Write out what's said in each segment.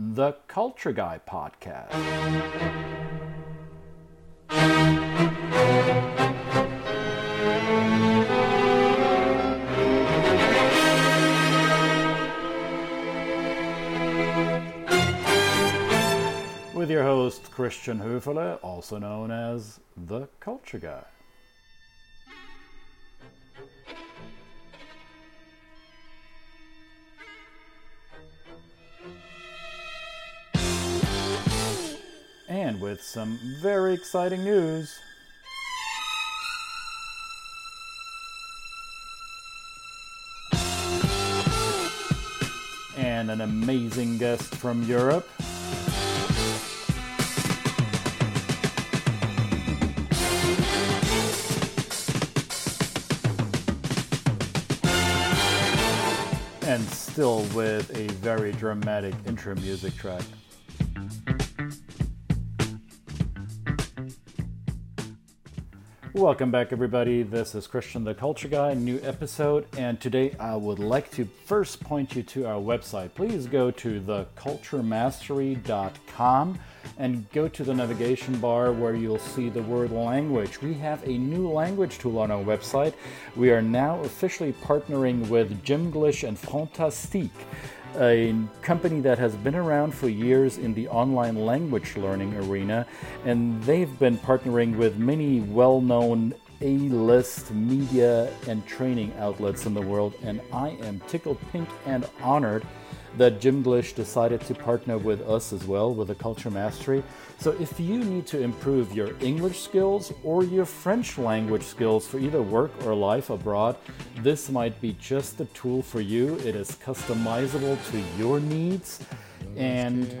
the Culture Guy podcast. With your host, Christian Höferle, also known as the Culture Guy. And with some very exciting news. And an amazing guest from Europe. And still with a very dramatic intro music track. Welcome back, everybody. This is Christian the Culture Guy, new episode, and today I would like to first point you to our website. Please go to theculturemastery.com and go to the navigation bar where you'll see the word language. We have a new language tool on our website. We are now officially partnering with Gymglish and Frantastique a company that has been around for years in the online language learning arena, and they've been partnering with many well known A list media and training outlets in the world. And I am tickled pink and honored that Gymglish decided to partner with us as well with the Culture Mastery. So if you need to improve your English skills or your French language skills for either work or life abroad, this might be just the tool for you. It is customizable to your needs and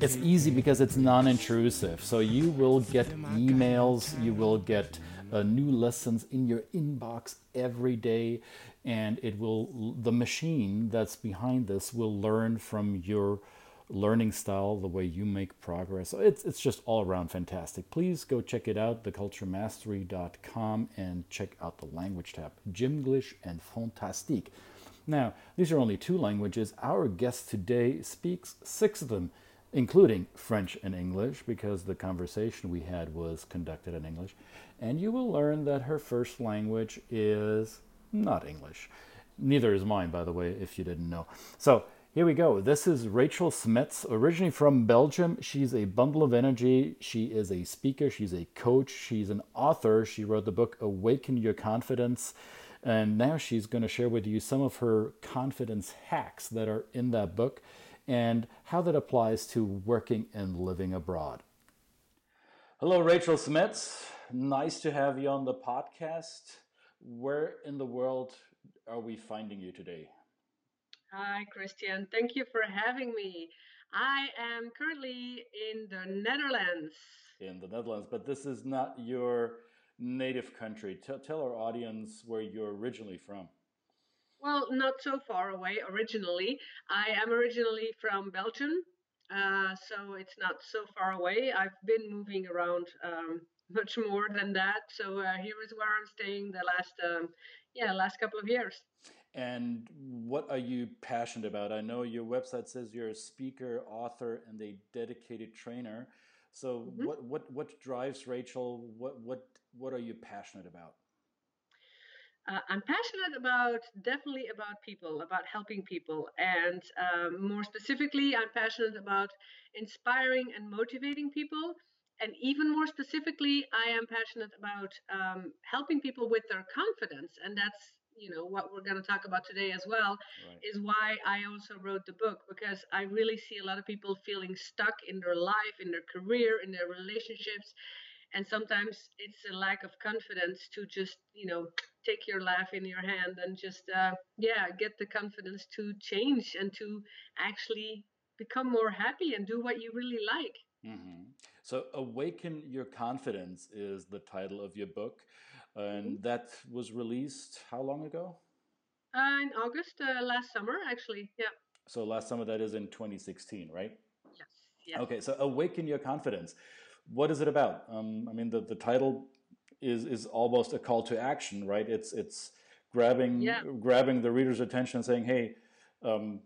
it's easy because it's non-intrusive. So you will get emails, you will get uh, new lessons in your inbox every day and it will the machine that's behind this will learn from your learning style the way you make progress. It's, it's just all around fantastic. Please go check it out theculturemastery.com and check out the language tab. Gymglish and Frantastique. Now these are only two languages. Our guest today speaks six of them including french and english because the conversation we had was conducted in english. And you will learn that her first language is not English. Neither is mine, by the way, if you didn't know. So here we go. This is Rachel Smets, originally from Belgium. She's a bundle of energy. She is a speaker, she's a coach, she's an author. She wrote the book Awaken Your Confidence. And now she's going to share with you some of her confidence hacks that are in that book and how that applies to working and living abroad. Hello, Rachel Smets. Nice to have you on the podcast. Where in the world are we finding you today? Hi, Christian. Thank you for having me. I am currently in the Netherlands. In the Netherlands, but this is not your native country. Tell, tell our audience where you're originally from. Well, not so far away originally. I am originally from Belgium, uh, so it's not so far away. I've been moving around um, much more than that. So uh, here is where I'm staying the last, um, yeah, last couple of years. And what are you passionate about? I know your website says you're a speaker, author, and a dedicated trainer. So mm-hmm. what what what drives Rachel? What what what are you passionate about? Uh, I'm passionate about definitely about people, about helping people, and um, more specifically, I'm passionate about inspiring and motivating people and even more specifically, I am passionate about um, helping people with their confidence, and that's you know what we're going to talk about today as well. Right. Is why I also wrote the book because I really see a lot of people feeling stuck in their life, in their career, in their relationships, and sometimes it's a lack of confidence to just you know take your life in your hand and just uh, yeah get the confidence to change and to actually become more happy and do what you really like. Mm-hmm. So, Awaken Your Confidence is the title of your book, and mm-hmm. that was released how long ago? Uh, in August uh, last summer, actually. Yeah. So, last summer, that is in 2016, right? Yes. yes. Okay, so Awaken Your Confidence. What is it about? Um, I mean, the, the title is is almost a call to action, right? It's it's grabbing yeah. grabbing the reader's attention, and saying, "Hey, um,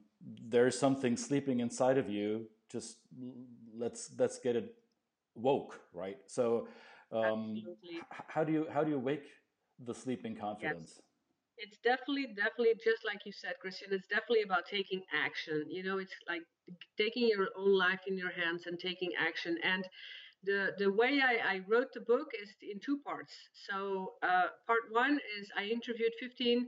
there's something sleeping inside of you. Just let's let's get it woke, right? So, um, how do you how do you wake the sleeping confidence? Yes. It's definitely, definitely just like you said, Christian. It's definitely about taking action. You know, it's like taking your own life in your hands and taking action. And the the way I, I wrote the book is in two parts. So uh, part one is I interviewed 15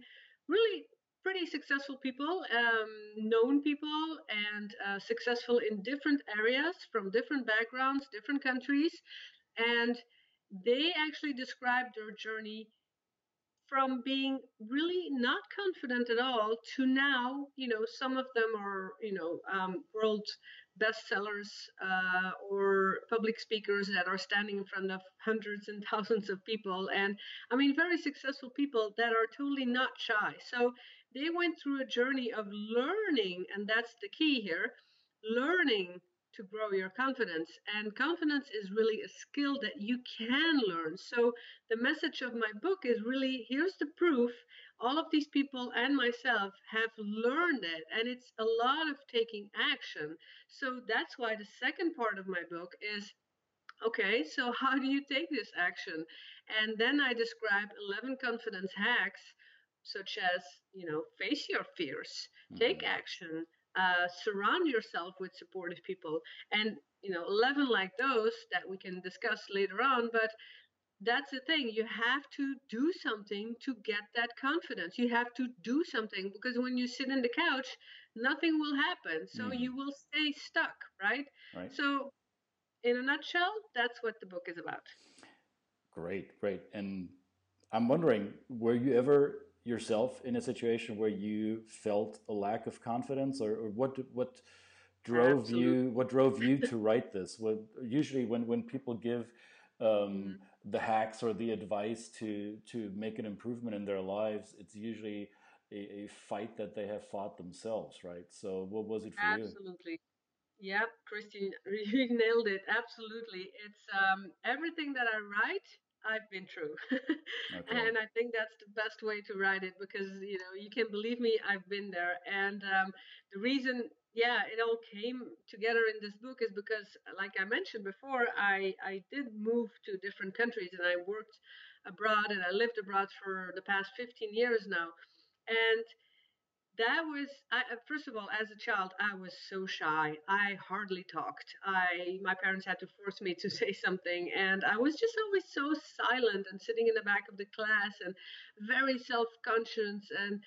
really pretty successful people, um, known people, and uh, successful in different areas from different backgrounds, different countries, and they actually described their journey from being really not confident at all to now, you know, some of them are, you know, um, world bestsellers uh, or public speakers that are standing in front of hundreds and thousands of people. And I mean, very successful people that are totally not shy. So they went through a journey of learning, and that's the key here learning to grow your confidence. And confidence is really a skill that you can learn. So the message of my book is really here's the proof. All of these people and myself have learned it, and it's a lot of taking action. So that's why the second part of my book is okay, so how do you take this action? And then I describe 11 confidence hacks, such as, you know, face your fears, mm-hmm. take action, uh, surround yourself with supportive people and you know 11 like those that we can discuss later on but that's the thing you have to do something to get that confidence you have to do something because when you sit in the couch nothing will happen so mm. you will stay stuck right? right so in a nutshell that's what the book is about great great and i'm wondering were you ever yourself in a situation where you felt a lack of confidence, or, or what what drove Absolutely. you what drove you to write this? What usually when when people give um, mm-hmm. the hacks or the advice to to make an improvement in their lives, it's usually a, a fight that they have fought themselves, right? So what was it for Absolutely. you? Absolutely. Yep, Christine, you nailed it. Absolutely. It's um, everything that I write I've been through. okay. And I think that's the best way to write it because, you know, you can believe me, I've been there. And um, the reason, yeah, it all came together in this book is because, like I mentioned before, I, I did move to different countries and I worked abroad and I lived abroad for the past 15 years now. And that was I, uh, first of all as a child i was so shy i hardly talked i my parents had to force me to say something and i was just always so silent and sitting in the back of the class and very self-conscious and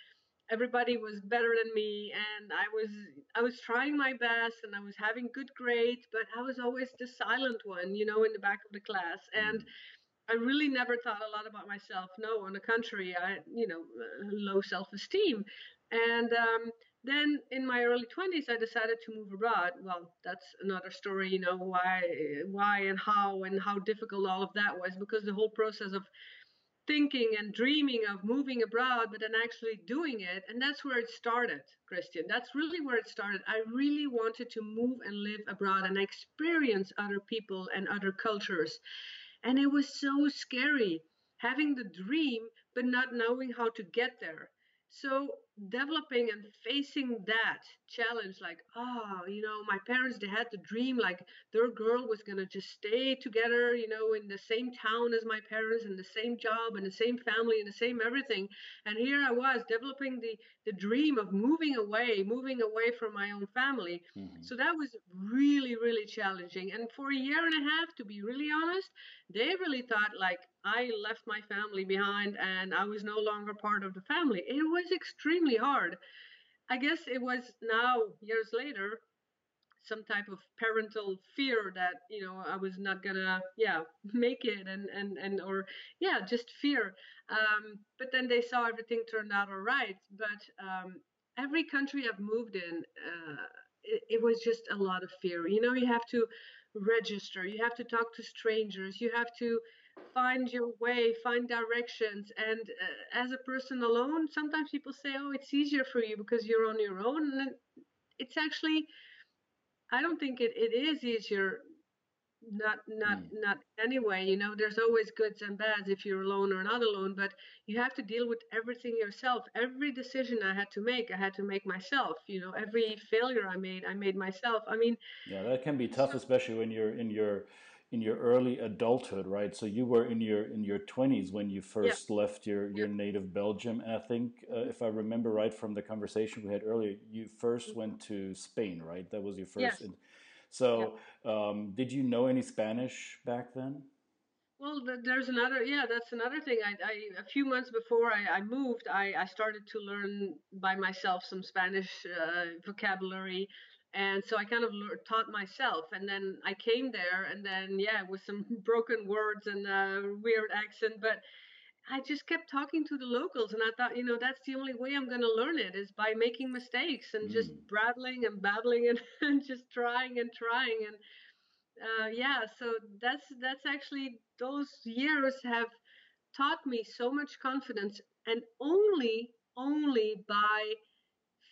everybody was better than me and i was i was trying my best and i was having good grades but i was always the silent one you know in the back of the class and I really never thought a lot about myself. No, on the contrary, I, you know, uh, low self-esteem. And um, then in my early 20s, I decided to move abroad. Well, that's another story, you know, why, why and how and how difficult all of that was because the whole process of thinking and dreaming of moving abroad, but then actually doing it. And that's where it started, Christian. That's really where it started. I really wanted to move and live abroad and experience other people and other cultures. And it was so scary having the dream, but not knowing how to get there. So developing and facing that challenge like oh you know my parents they had the dream like their girl was going to just stay together you know in the same town as my parents in the same job and the same family and the same everything and here i was developing the the dream of moving away moving away from my own family mm-hmm. so that was really really challenging and for a year and a half to be really honest they really thought like I left my family behind and I was no longer part of the family. It was extremely hard. I guess it was now, years later, some type of parental fear that you know I was not gonna yeah make it and and and or yeah just fear. Um, but then they saw everything turned out all right. But um, every country I've moved in uh, it, it was just a lot of fear. You know you have to register. You have to talk to strangers. You have to find your way, find directions. And uh, as a person alone, sometimes people say, oh, it's easier for you because you're on your own. And it's actually, I don't think it, it is easier not not mm. not anyway you know there's always goods and bads if you're alone or not alone but you have to deal with everything yourself every decision i had to make i had to make myself you know every failure i made i made myself i mean yeah that can be tough so, especially when you're in your in your early adulthood right so you were in your in your 20s when you first yeah. left your your yeah. native belgium and i think uh, if i remember right from the conversation we had earlier you 1st mm-hmm. went to spain right that was your first yes. in, so, um, did you know any Spanish back then? Well, there's another, yeah, that's another thing. I, I a few months before I, I moved, I, I started to learn by myself some Spanish uh, vocabulary. And so I kind of learned, taught myself. And then I came there, and then, yeah, with some broken words and a weird accent. But I just kept talking to the locals, and I thought, you know, that's the only way I'm going to learn it is by making mistakes and mm. just brattling and babbling and, and just trying and trying. And uh, yeah, so that's that's actually those years have taught me so much confidence, and only only by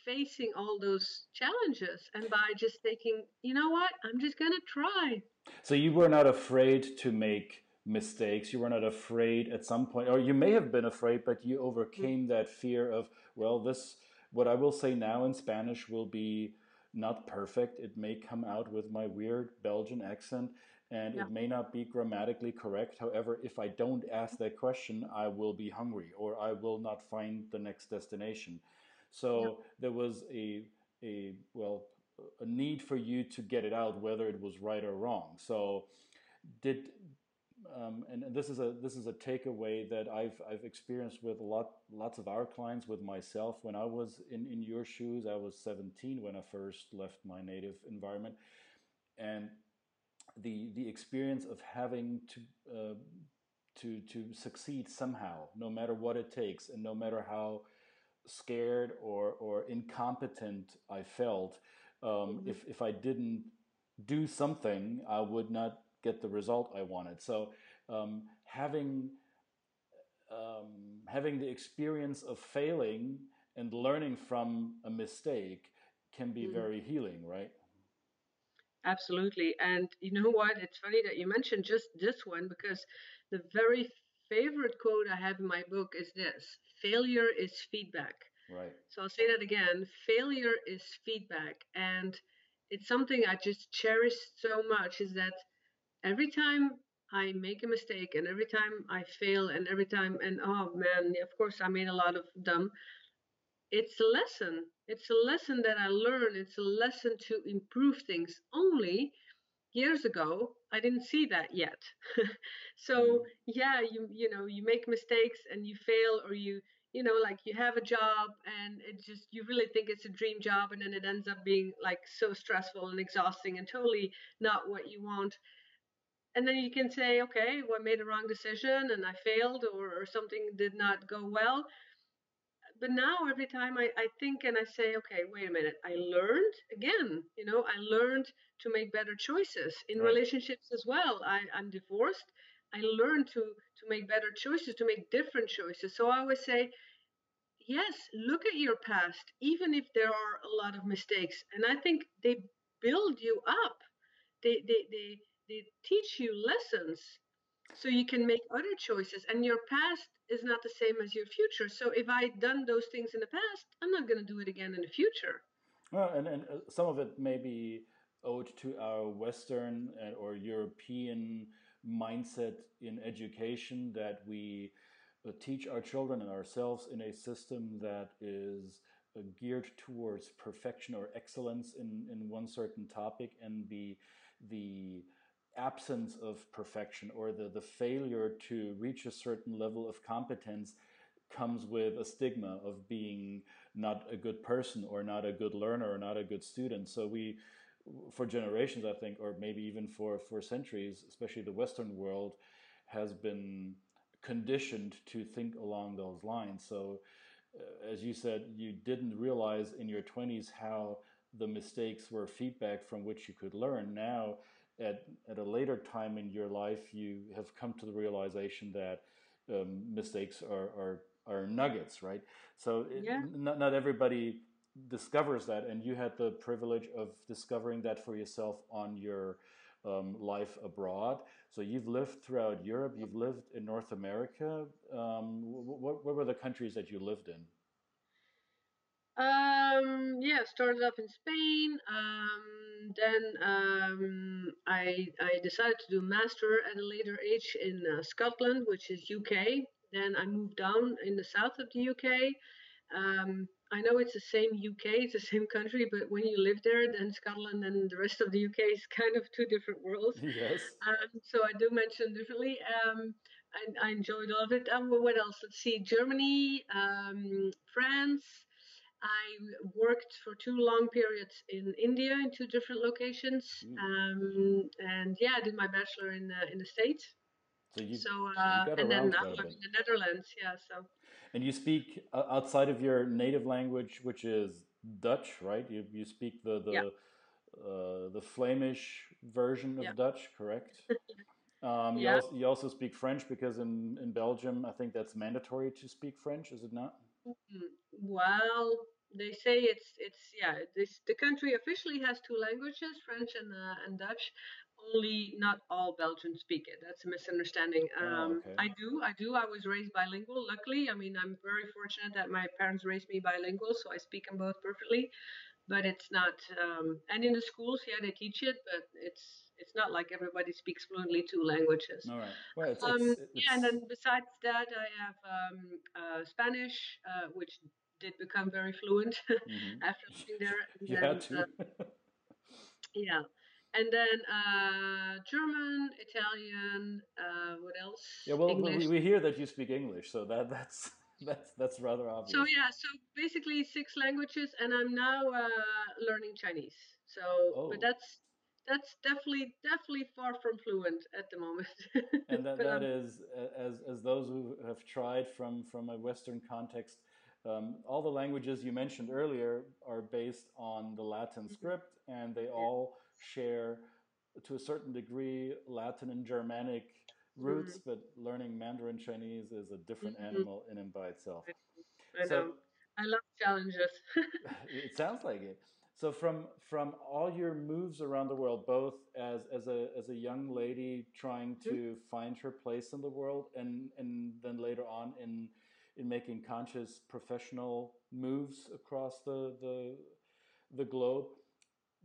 facing all those challenges and by just thinking, you know what, I'm just going to try. So you were not afraid to make mistakes you were not afraid at some point or you may have been afraid but you overcame mm. that fear of well this what i will say now in spanish will be not perfect it may come out with my weird belgian accent and yeah. it may not be grammatically correct however if i don't ask that question i will be hungry or i will not find the next destination so yeah. there was a a well a need for you to get it out whether it was right or wrong. So did um, and, and, this is a this is a takeaway that I've I've experienced with a lot lots of our clients with myself. When I was in in your shoes I was 17 when I first left my native environment. And the the experience of having to uh, to to succeed somehow no matter what it takes and no matter how scared or or incompetent I felt um, mm-hmm. if if I didn't do something I would not get the result I wanted. So um, having um, having the experience of failing and learning from a mistake can be mm-hmm. very healing, right? Absolutely. And you know what? It's funny that you mentioned just this one because the very favorite quote I have in my book is this failure is feedback. Right. So I'll say that again failure is feedback. And it's something I just cherish so much is that every time I make a mistake and every time I fail and every time and oh man, of course I made a lot of them. It's a lesson. It's a lesson that I learned. It's a lesson to improve things. Only years ago I didn't see that yet. so mm. yeah, you you know, you make mistakes and you fail or you you know like you have a job and it just you really think it's a dream job and then it ends up being like so stressful and exhausting and totally not what you want and then you can say okay well i made a wrong decision and i failed or, or something did not go well but now every time I, I think and i say okay wait a minute i learned again you know i learned to make better choices in right. relationships as well. I, i'm divorced. I learned to to make better choices to make different choices. So i always say yes look at your past even if there are a lot of mistakes. And i think they build you up. They they, they they teach you lessons so you can make other choices. And your past is not the same as your future. So if i done those things in the past i'm not going to do it again in the future. Well and, and uh, some of it may be owed to our western uh, or european mindset in education that we uh, teach our children and ourselves in a system that is geared towards perfection or excellence in, in one certain topic and the the absence of perfection or the, the failure to reach a certain level of competence comes with a stigma of being not a good person or not a good learner or not a good student. So we, for generations, I think, or maybe even for, for centuries, especially the Western world, has been conditioned to think along those lines. So, uh, as you said, you didn't realize in your 20s how the mistakes were feedback from which you could learn. Now, at, at a later time in your life, you have come to the realization that um, mistakes are, are, are nuggets, right? So yeah. it, not, not everybody discovers that, and you had the privilege of discovering that for yourself on your um, life abroad. So you've lived throughout Europe, you've lived in North America. Um, what, what were the countries that you lived in? Um, yeah, started off in Spain. Um, then um, I I decided to do master at a later age in uh, Scotland, which is UK. Then I moved down in the south of the UK. Um, I know it's the same UK, it's the same country, but when you live there, then Scotland and the rest of the UK is kind of two different worlds. Yes. Um, so I do mention differently. Um, I, I, enjoyed all of it. Um, what else? Let's see. Germany, um, France. I worked for two long periods in India in two different locations, mm. um, and yeah, I did my bachelor in uh, in the States. So you, so, uh, you and then now I'm in the Netherlands. Yeah, so. And you speak uh, outside of your native language, which is Dutch, right? You you speak the the yeah. uh, the Flemish version of yeah. Dutch, correct? um, yeah. you, also, you also speak French because in in Belgium, I think that's mandatory to speak French, is it not? Mm-hmm. Well, they say it's it's yeah this the country officially has two languages french and uh, and dutch only not all belgians speak it that's a misunderstanding oh, um, oh, okay. i do i do i was raised bilingual luckily i mean i'm very fortunate that my parents raised me bilingual so i speak them both perfectly but it's not um, and in the schools yeah they teach it but it's it's not like everybody speaks fluently two languages all right well, it's, um, it's, it's... yeah and then besides that i have um, uh, spanish uh, which did become very fluent mm-hmm. after living there. And you then, had to. uh, yeah. And then uh, German, Italian, uh, what else? Yeah, well, we, we hear that you speak English, so that that's that's that's rather obvious. So yeah, so basically six languages, and I'm now uh, learning Chinese. So, oh. but that's that's definitely definitely far from fluent at the moment. and that, that is as as those who have tried from from a Western context um, all the languages you mentioned earlier are based on the Latin mm-hmm. script, and they all share, to a certain degree, Latin and Germanic roots. Mm-hmm. But learning Mandarin Chinese is a different mm-hmm. animal in and by itself. I know. So, I love challenges. it sounds like it. So from from all your moves around the world, both as as a as a young lady trying to mm-hmm. find her place in the world, and and then later on in in making conscious professional moves across the the, the globe.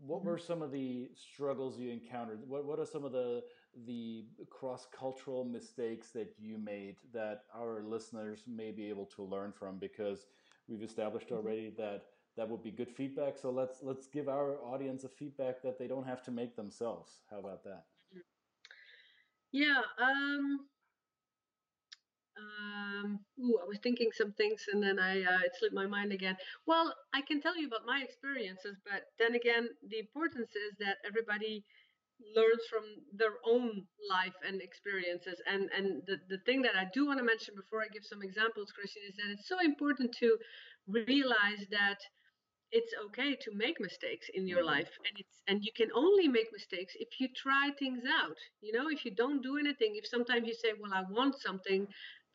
What mm-hmm. were some of the struggles you encountered? What what are some of the the cross cultural mistakes that you made that our listeners may be able to learn from? Because we've established mm-hmm. already that that would be good feedback. So let's let's give our audience a feedback that they don't have to make themselves. How about that? Yeah. Um, um, ooh, I was thinking some things and then I uh, it slipped my mind again. Well, I can tell you about my experiences, but then again, the importance is that everybody learns from their own life and experiences. And and the, the thing that I do want to mention before I give some examples, Christian, is that it's so important to realize that it's okay to make mistakes in your mm-hmm. life and it's and you can only make mistakes if you try things out you know if you don't do anything if sometimes you say well i want something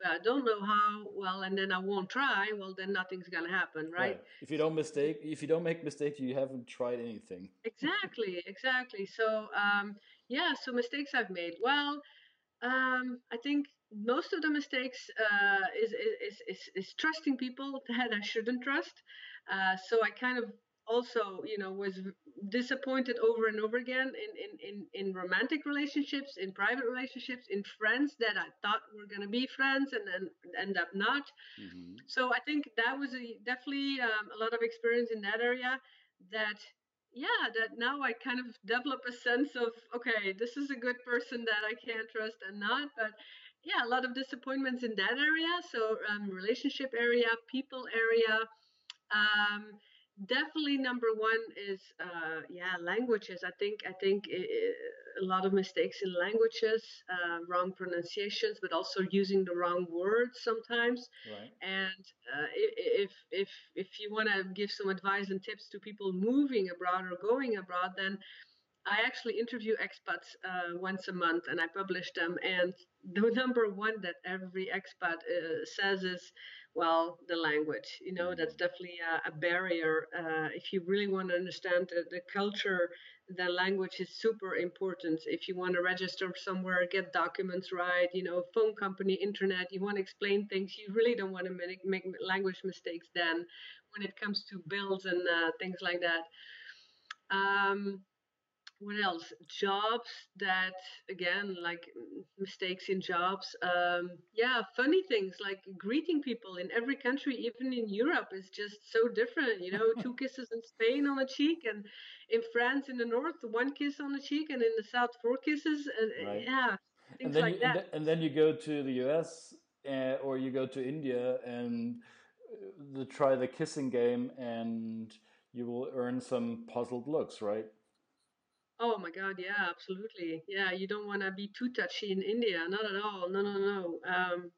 but I don't know how well, and then I won't try. Well, then nothing's gonna happen, right? right? If you don't mistake, if you don't make mistakes, you haven't tried anything. exactly, exactly. So, um, yeah, so mistakes I've made. Well, um, I think most of the mistakes uh, is, is, is is trusting people that I shouldn't trust. Uh, so I kind of also you know was disappointed over and over again in in in, in romantic relationships in private relationships in friends that i thought were going to be friends and then end up not mm-hmm. so i think that was a, definitely um, a lot of experience in that area that yeah that now i kind of develop a sense of okay this is a good person that i can trust and not but yeah a lot of disappointments in that area so um, relationship area people area um, definitely number one is uh, yeah languages i think i think it, a lot of mistakes in languages uh, wrong pronunciations but also using the wrong words sometimes right. and uh, if if if you want to give some advice and tips to people moving abroad or going abroad then I actually interview expats uh, once a month and I publish them. And the number one that every expat uh, says is, well, the language. You know, that's definitely a, a barrier. Uh, if you really want to understand the, the culture, the language is super important. If you want to register somewhere, get documents right, you know, phone company, internet, you want to explain things, you really don't want to make, make language mistakes then when it comes to bills and uh, things like that. Um, what else? Jobs that again like mistakes in jobs um, yeah funny things like greeting people in every country even in europe is just so different you know two kisses in spain on the cheek and in france in the north one kiss on the cheek and in the south four kisses and right. yeah things and then like you, that. and then you go to the us uh, or you go to india and uh, the, try the kissing game and you will earn some puzzled looks right Oh my God, yeah, absolutely. Yeah, you don't want to be too touchy in India, not at all. No, no, no. Um,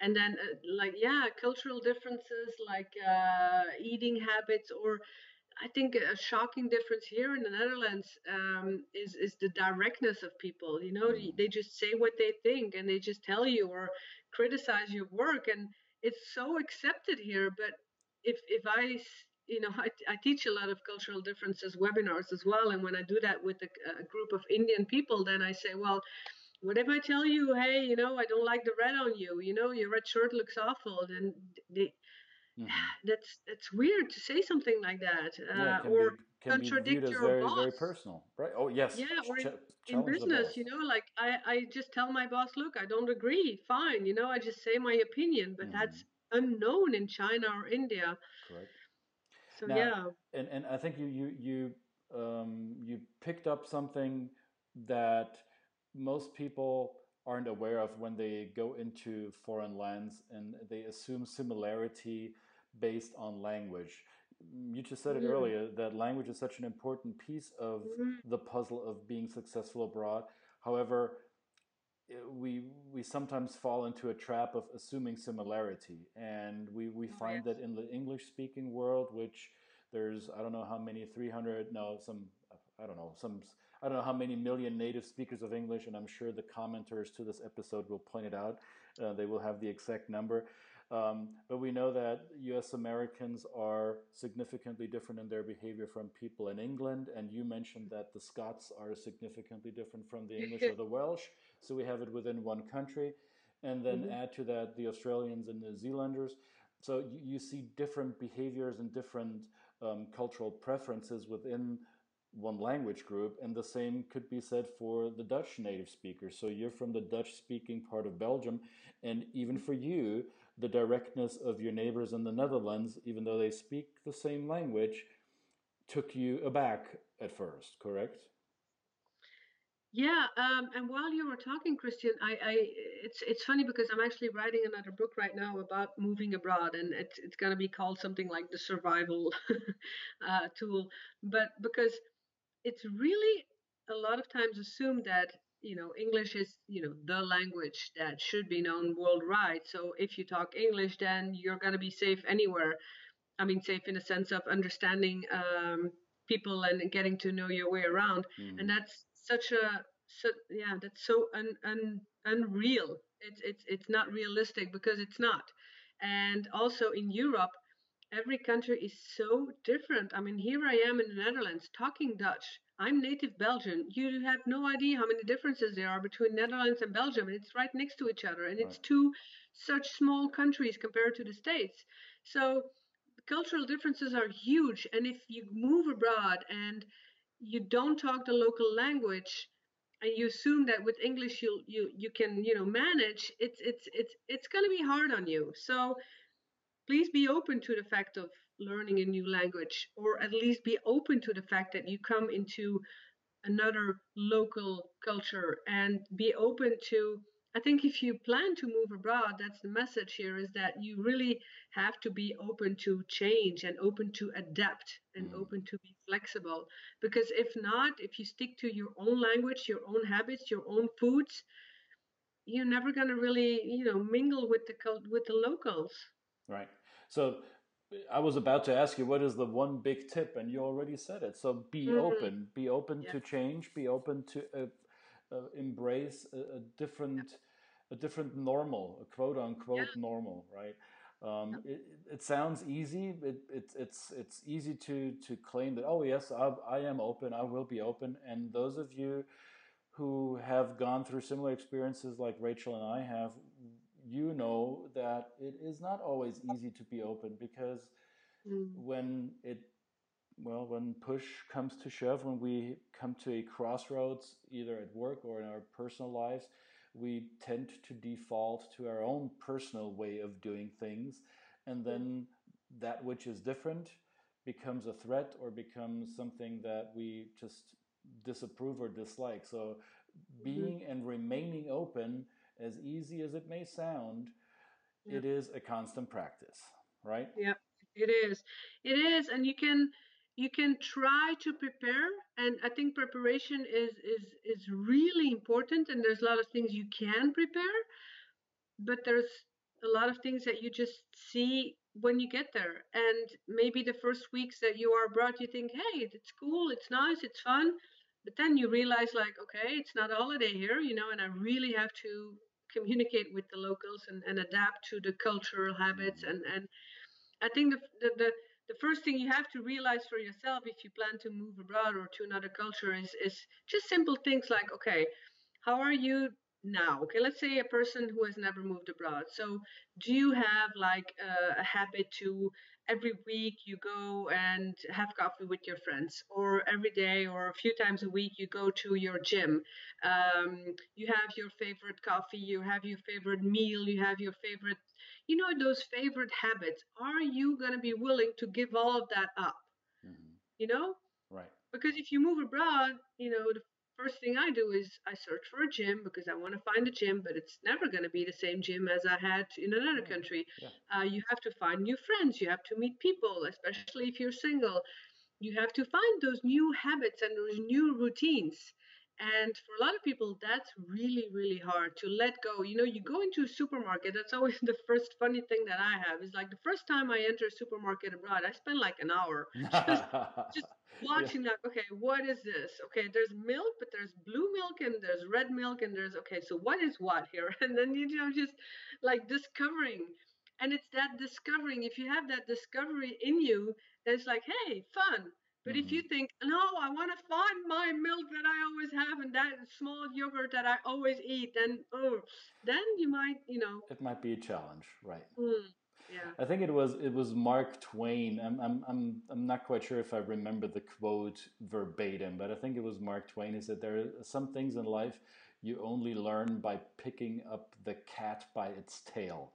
and then, uh, like, yeah, cultural differences, like uh, eating habits, or I think a shocking difference here in the Netherlands um, is is the directness of people. You know, mm. they just say what they think, and they just tell you or criticize your work, and it's so accepted here. But if if I you know, I, I, teach a lot of cultural differences webinars as well. And when I do that with a, a, group of Indian people, then I say, well, what if I tell you, hey, you know, I don't like the red on you, you know, your red shirt looks awful, then they, mm-hmm. that's that's weird to say something like that, yeah, uh, or be, contradict your very, boss. Very personal, right? Oh yes. Yeah, or in, in business, you know, like I I just tell my boss, look, I don't agree, fine, you know, I just say my opinion, but mm-hmm. that's unknown in China or India. Correct. So now, yeah, and and I think you you you um, you picked up something that most people aren't aware of when they go into foreign lands and they assume similarity based on language. You just said it mm-hmm. earlier that language is such an important piece of mm-hmm. the puzzle of being successful abroad. However, we we sometimes fall into a trap of assuming similarity, and we we oh, find that in the English speaking world, which there's I don't know how many 300 no some I don't know some I don't know how many million native speakers of English, and I'm sure the commenters to this episode will point it out. Uh, they will have the exact number. Um, but we know that US Americans are significantly different in their behavior from people in England. And you mentioned that the Scots are significantly different from the English or the Welsh. So we have it within one country. And then mm-hmm. add to that the Australians and New Zealanders. So you, you see different behaviors and different um, cultural preferences within one language group, and the same could be said for the Dutch native speakers. So you're from the Dutch speaking part of Belgium, and even for you, the directness of your neighbors in the Netherlands, even though they speak the same language, took you aback at first, correct? Yeah, um, and while you were talking, Christian, I, I, it's it's funny because I'm actually writing another book right now about moving abroad, and it's it's going to be called something like the survival uh, tool. But because it's really a lot of times assumed that you know english is you know the language that should be known worldwide so if you talk english then you're going to be safe anywhere i mean safe in the sense of understanding um, people and getting to know your way around mm. and that's such a so, yeah that's so un, un, unreal it's it's it's not realistic because it's not and also in europe every country is so different. I mean, here I am in the Netherlands talking Dutch. I'm native Belgian. You have no idea how many differences there are between Netherlands and Belgium, and it's right next to each other. And right. it's two such small countries compared to the States. So cultural differences are huge. And if you move abroad and you don't talk the local language, and you assume that with English you you you can you know manage, it's it's it's it's going to be hard on you. So please be open to the fact of learning a new language, or at least be open to the fact that you come into another local culture and be open to. I think if you plan to move abroad, that's the message here is that you really have to be open to change and open to adapt and mm. open to be flexible. Because if not, if you stick to your own language, your own habits, your own foods, you're never going to really, you know, mingle with the with the locals. Right. So I was about to ask you what is the one big tip, and you already said it. So be mm-hmm. open, be open yes. to change, be open to uh, uh, embrace a, a different, yeah. a different normal, a quote unquote yeah. normal, right? Um, it, it, sounds easy. It, it, it's it's easy to to claim that. Oh yes, I, I am open. I will be open. And those of you who have gone through similar experiences like Rachel and I have, you know that it is not always easy to be open because mm. when it well when push comes to shove when we come to a crossroads either at work or in our personal lives we tend to default to our own personal way of doing things and then that which is different becomes a threat or becomes something that we just disapprove or dislike so mm-hmm. being mm-hmm. and remaining open as easy as it may sound, yeah. it is a constant practice, right? Yeah, it is. It is, and you can you can try to prepare, and I think preparation is is is really important. And there's a lot of things you can prepare, but there's a lot of things that you just see when you get there. And maybe the first weeks that you are abroad, you think, hey, it's cool, it's nice, it's fun but then you realize like okay it's not a holiday here you know and i really have to communicate with the locals and, and adapt to the cultural habits mm. and and i think the, the, the the first thing you have to realize for yourself if you plan to move abroad or to another culture is is just simple things like okay how are you now? Okay let's say a person who has never moved abroad. So do you have like a, a, habit to every week you go and have coffee with your friends or every day or a few times a week you go to your gym? Um, you have your favorite coffee you have your favorite meal you have your favorite you know those favorite habits are you going to be willing to give all of that up mm-hmm. you know right because if you move abroad you know the first thing I do is I search for a gym because I want to find a gym, but it's never going to be the same gym as I had in another country. Yeah. Uh, you have to find new friends, you have to meet people, especially if you're single. You have to find those new habits and those new routines. And for a lot of people, that's really, really hard to let go. You know, you go into a supermarket, that's always the first funny thing that I have is like the first time I enter a supermarket abroad, I spend like an hour just, just watching, yeah. like, okay, what is this? Okay, there's milk, but there's blue milk and there's red milk, and there's, okay, so what is what here? And then, you know, just like discovering. And it's that discovering, if you have that discovery in you, then it's like, hey, fun but mm-hmm. if you think, no, I want to find my milk that I always have and that small yogurt that I always eat, then oh, then you might, you know, it might be a challenge, right? Mm, yeah. I think it was it was Mark Twain. I'm I'm I'm I'm not quite sure if I remember the quote verbatim, but I think it was Mark Twain. He said there are some things in life you only learn by picking up the cat by its tail.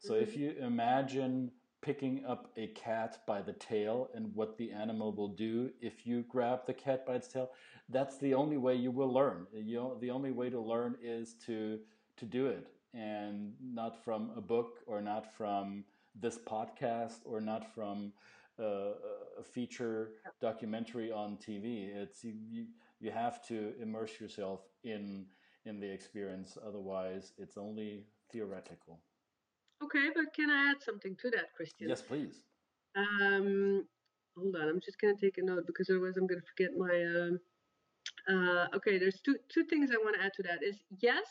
So mm-hmm. if you imagine picking up a cat by the tail and what the animal will do if you grab the cat by its tail. That's the only way you will learn. You know, the only way to learn is to to do it. And not from a book or not from this podcast or not from uh, a feature documentary on TV it's you, you you have to immerse yourself in in the experience. Otherwise it's only theoretical Okay, but can I add something to that, Christian? Yes, please. Um, hold on, I'm just going to take a note because otherwise I'm going to forget my. Um, uh, okay, there's two two things I want to add to that. Is yes,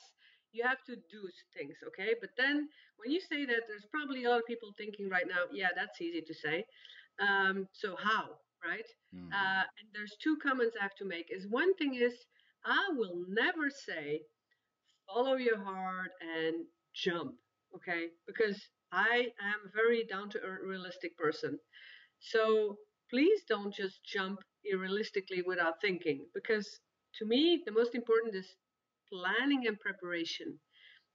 you have to do things, okay? But then when you say that, there's probably a lot of people thinking right now, yeah, that's easy to say. Um, so how, right? Mm. Uh, and there's two comments I have to make. Is one thing is I will never say follow your heart and jump okay? Because I am a very down to earth, realistic person. So please don't just jump irrealistically without thinking, because to me, the most important is planning and preparation.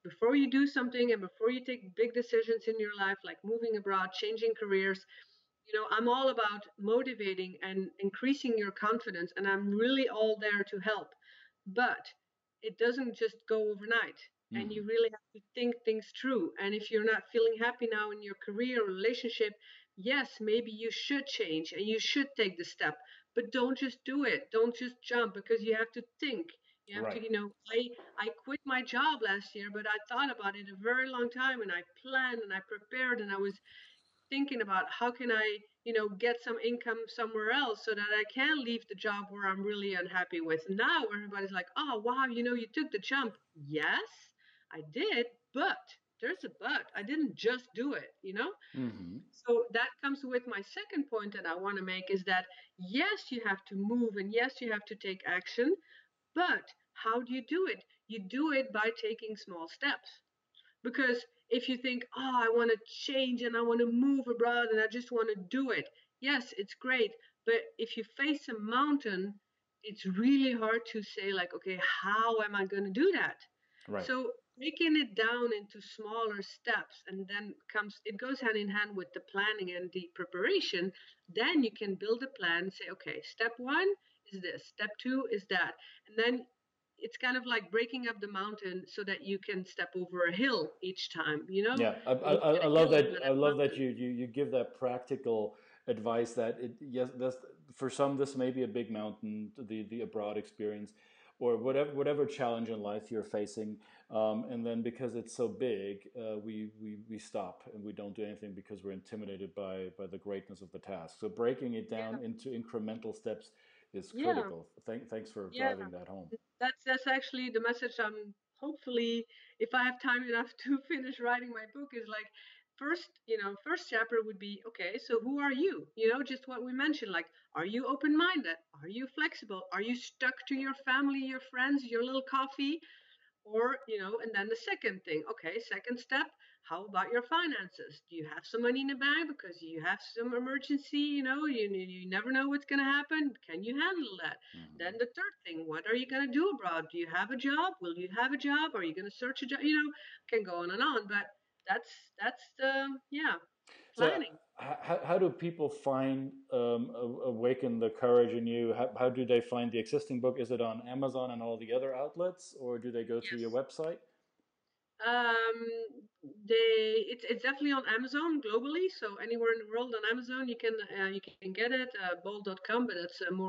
Before you do something and before you take big decisions in your life, like moving abroad, changing careers, you know, I'm all about motivating and increasing your confidence, and I'm really all there to help. But it doesn't just go overnight mm. and you really have to think things through and if you're not feeling happy now in your career or relationship yes maybe you should change and you should take the step but don't just do it don't just jump because you have to think you have right. to you know i i quit my job last year but i thought about it a very long time and i planned and i prepared and i was thinking about how can I, you know, get some income somewhere else so that I can leave the job where I'm really unhappy with. Now everybody's like, oh wow, you know, you took the jump. Yes, I did, but there's a but. I didn't just do it, you know? Mm-hmm. So that comes with my second point that I want to make is that yes, you have to move and yes, you have to take action, but how do you do it? You do it by taking small steps. Because if you think, oh, I want to change and I want to move abroad and I just want to do it, yes, it's great. But if you face a mountain, it's really hard to say, like, okay, how am I going to do that? Right. So breaking it down into smaller steps and then comes it goes hand in hand with the planning and the preparation. Then you can build a plan say okay step one is this step two is that. And then it's kind of like breaking up the mountain so that you can step over a hill each time you know? Yeah i, I, I love that i love that you, you you give that practical advice that it yes that's for some this may be a big mountain the the abroad experience or whatever whatever challenge in life you're facing um, and then because it's so big uh, we, we we stop and we don't do anything because we're intimidated by by the greatness of the task. So breaking it down yeah. into incremental steps is critical. Yeah. Thank, thanks for yeah. driving that home. That's that's actually the message i'm hopefully if i have time enough to finish writing my book is like first you know first chapter would be okay so who are you? You know just what we mentioned like are you open minded are you flexible? Are you stuck to your family your friends your little coffee or you know and then the second thing okay second step how about your finances? Do you have some money in the bank because you have some emergency you know you, you never know what's going to happen? Can you handle that? Mm-hmm. then the third thing what are you going to do abroad? Do you have a job? Will you have a job? Are you going to search a job you know can go on and on but that's that's the yeah planning. So how, how do people find um, awaken the courage in you? How, how do they find the existing book? Is it on Amazon and all the other outlets, or do they go through your website? Um, they it's it's definitely on Amazon globally. So anywhere in the world on Amazon, you can uh, you can get it. Uh, bol.com, but it's uh, more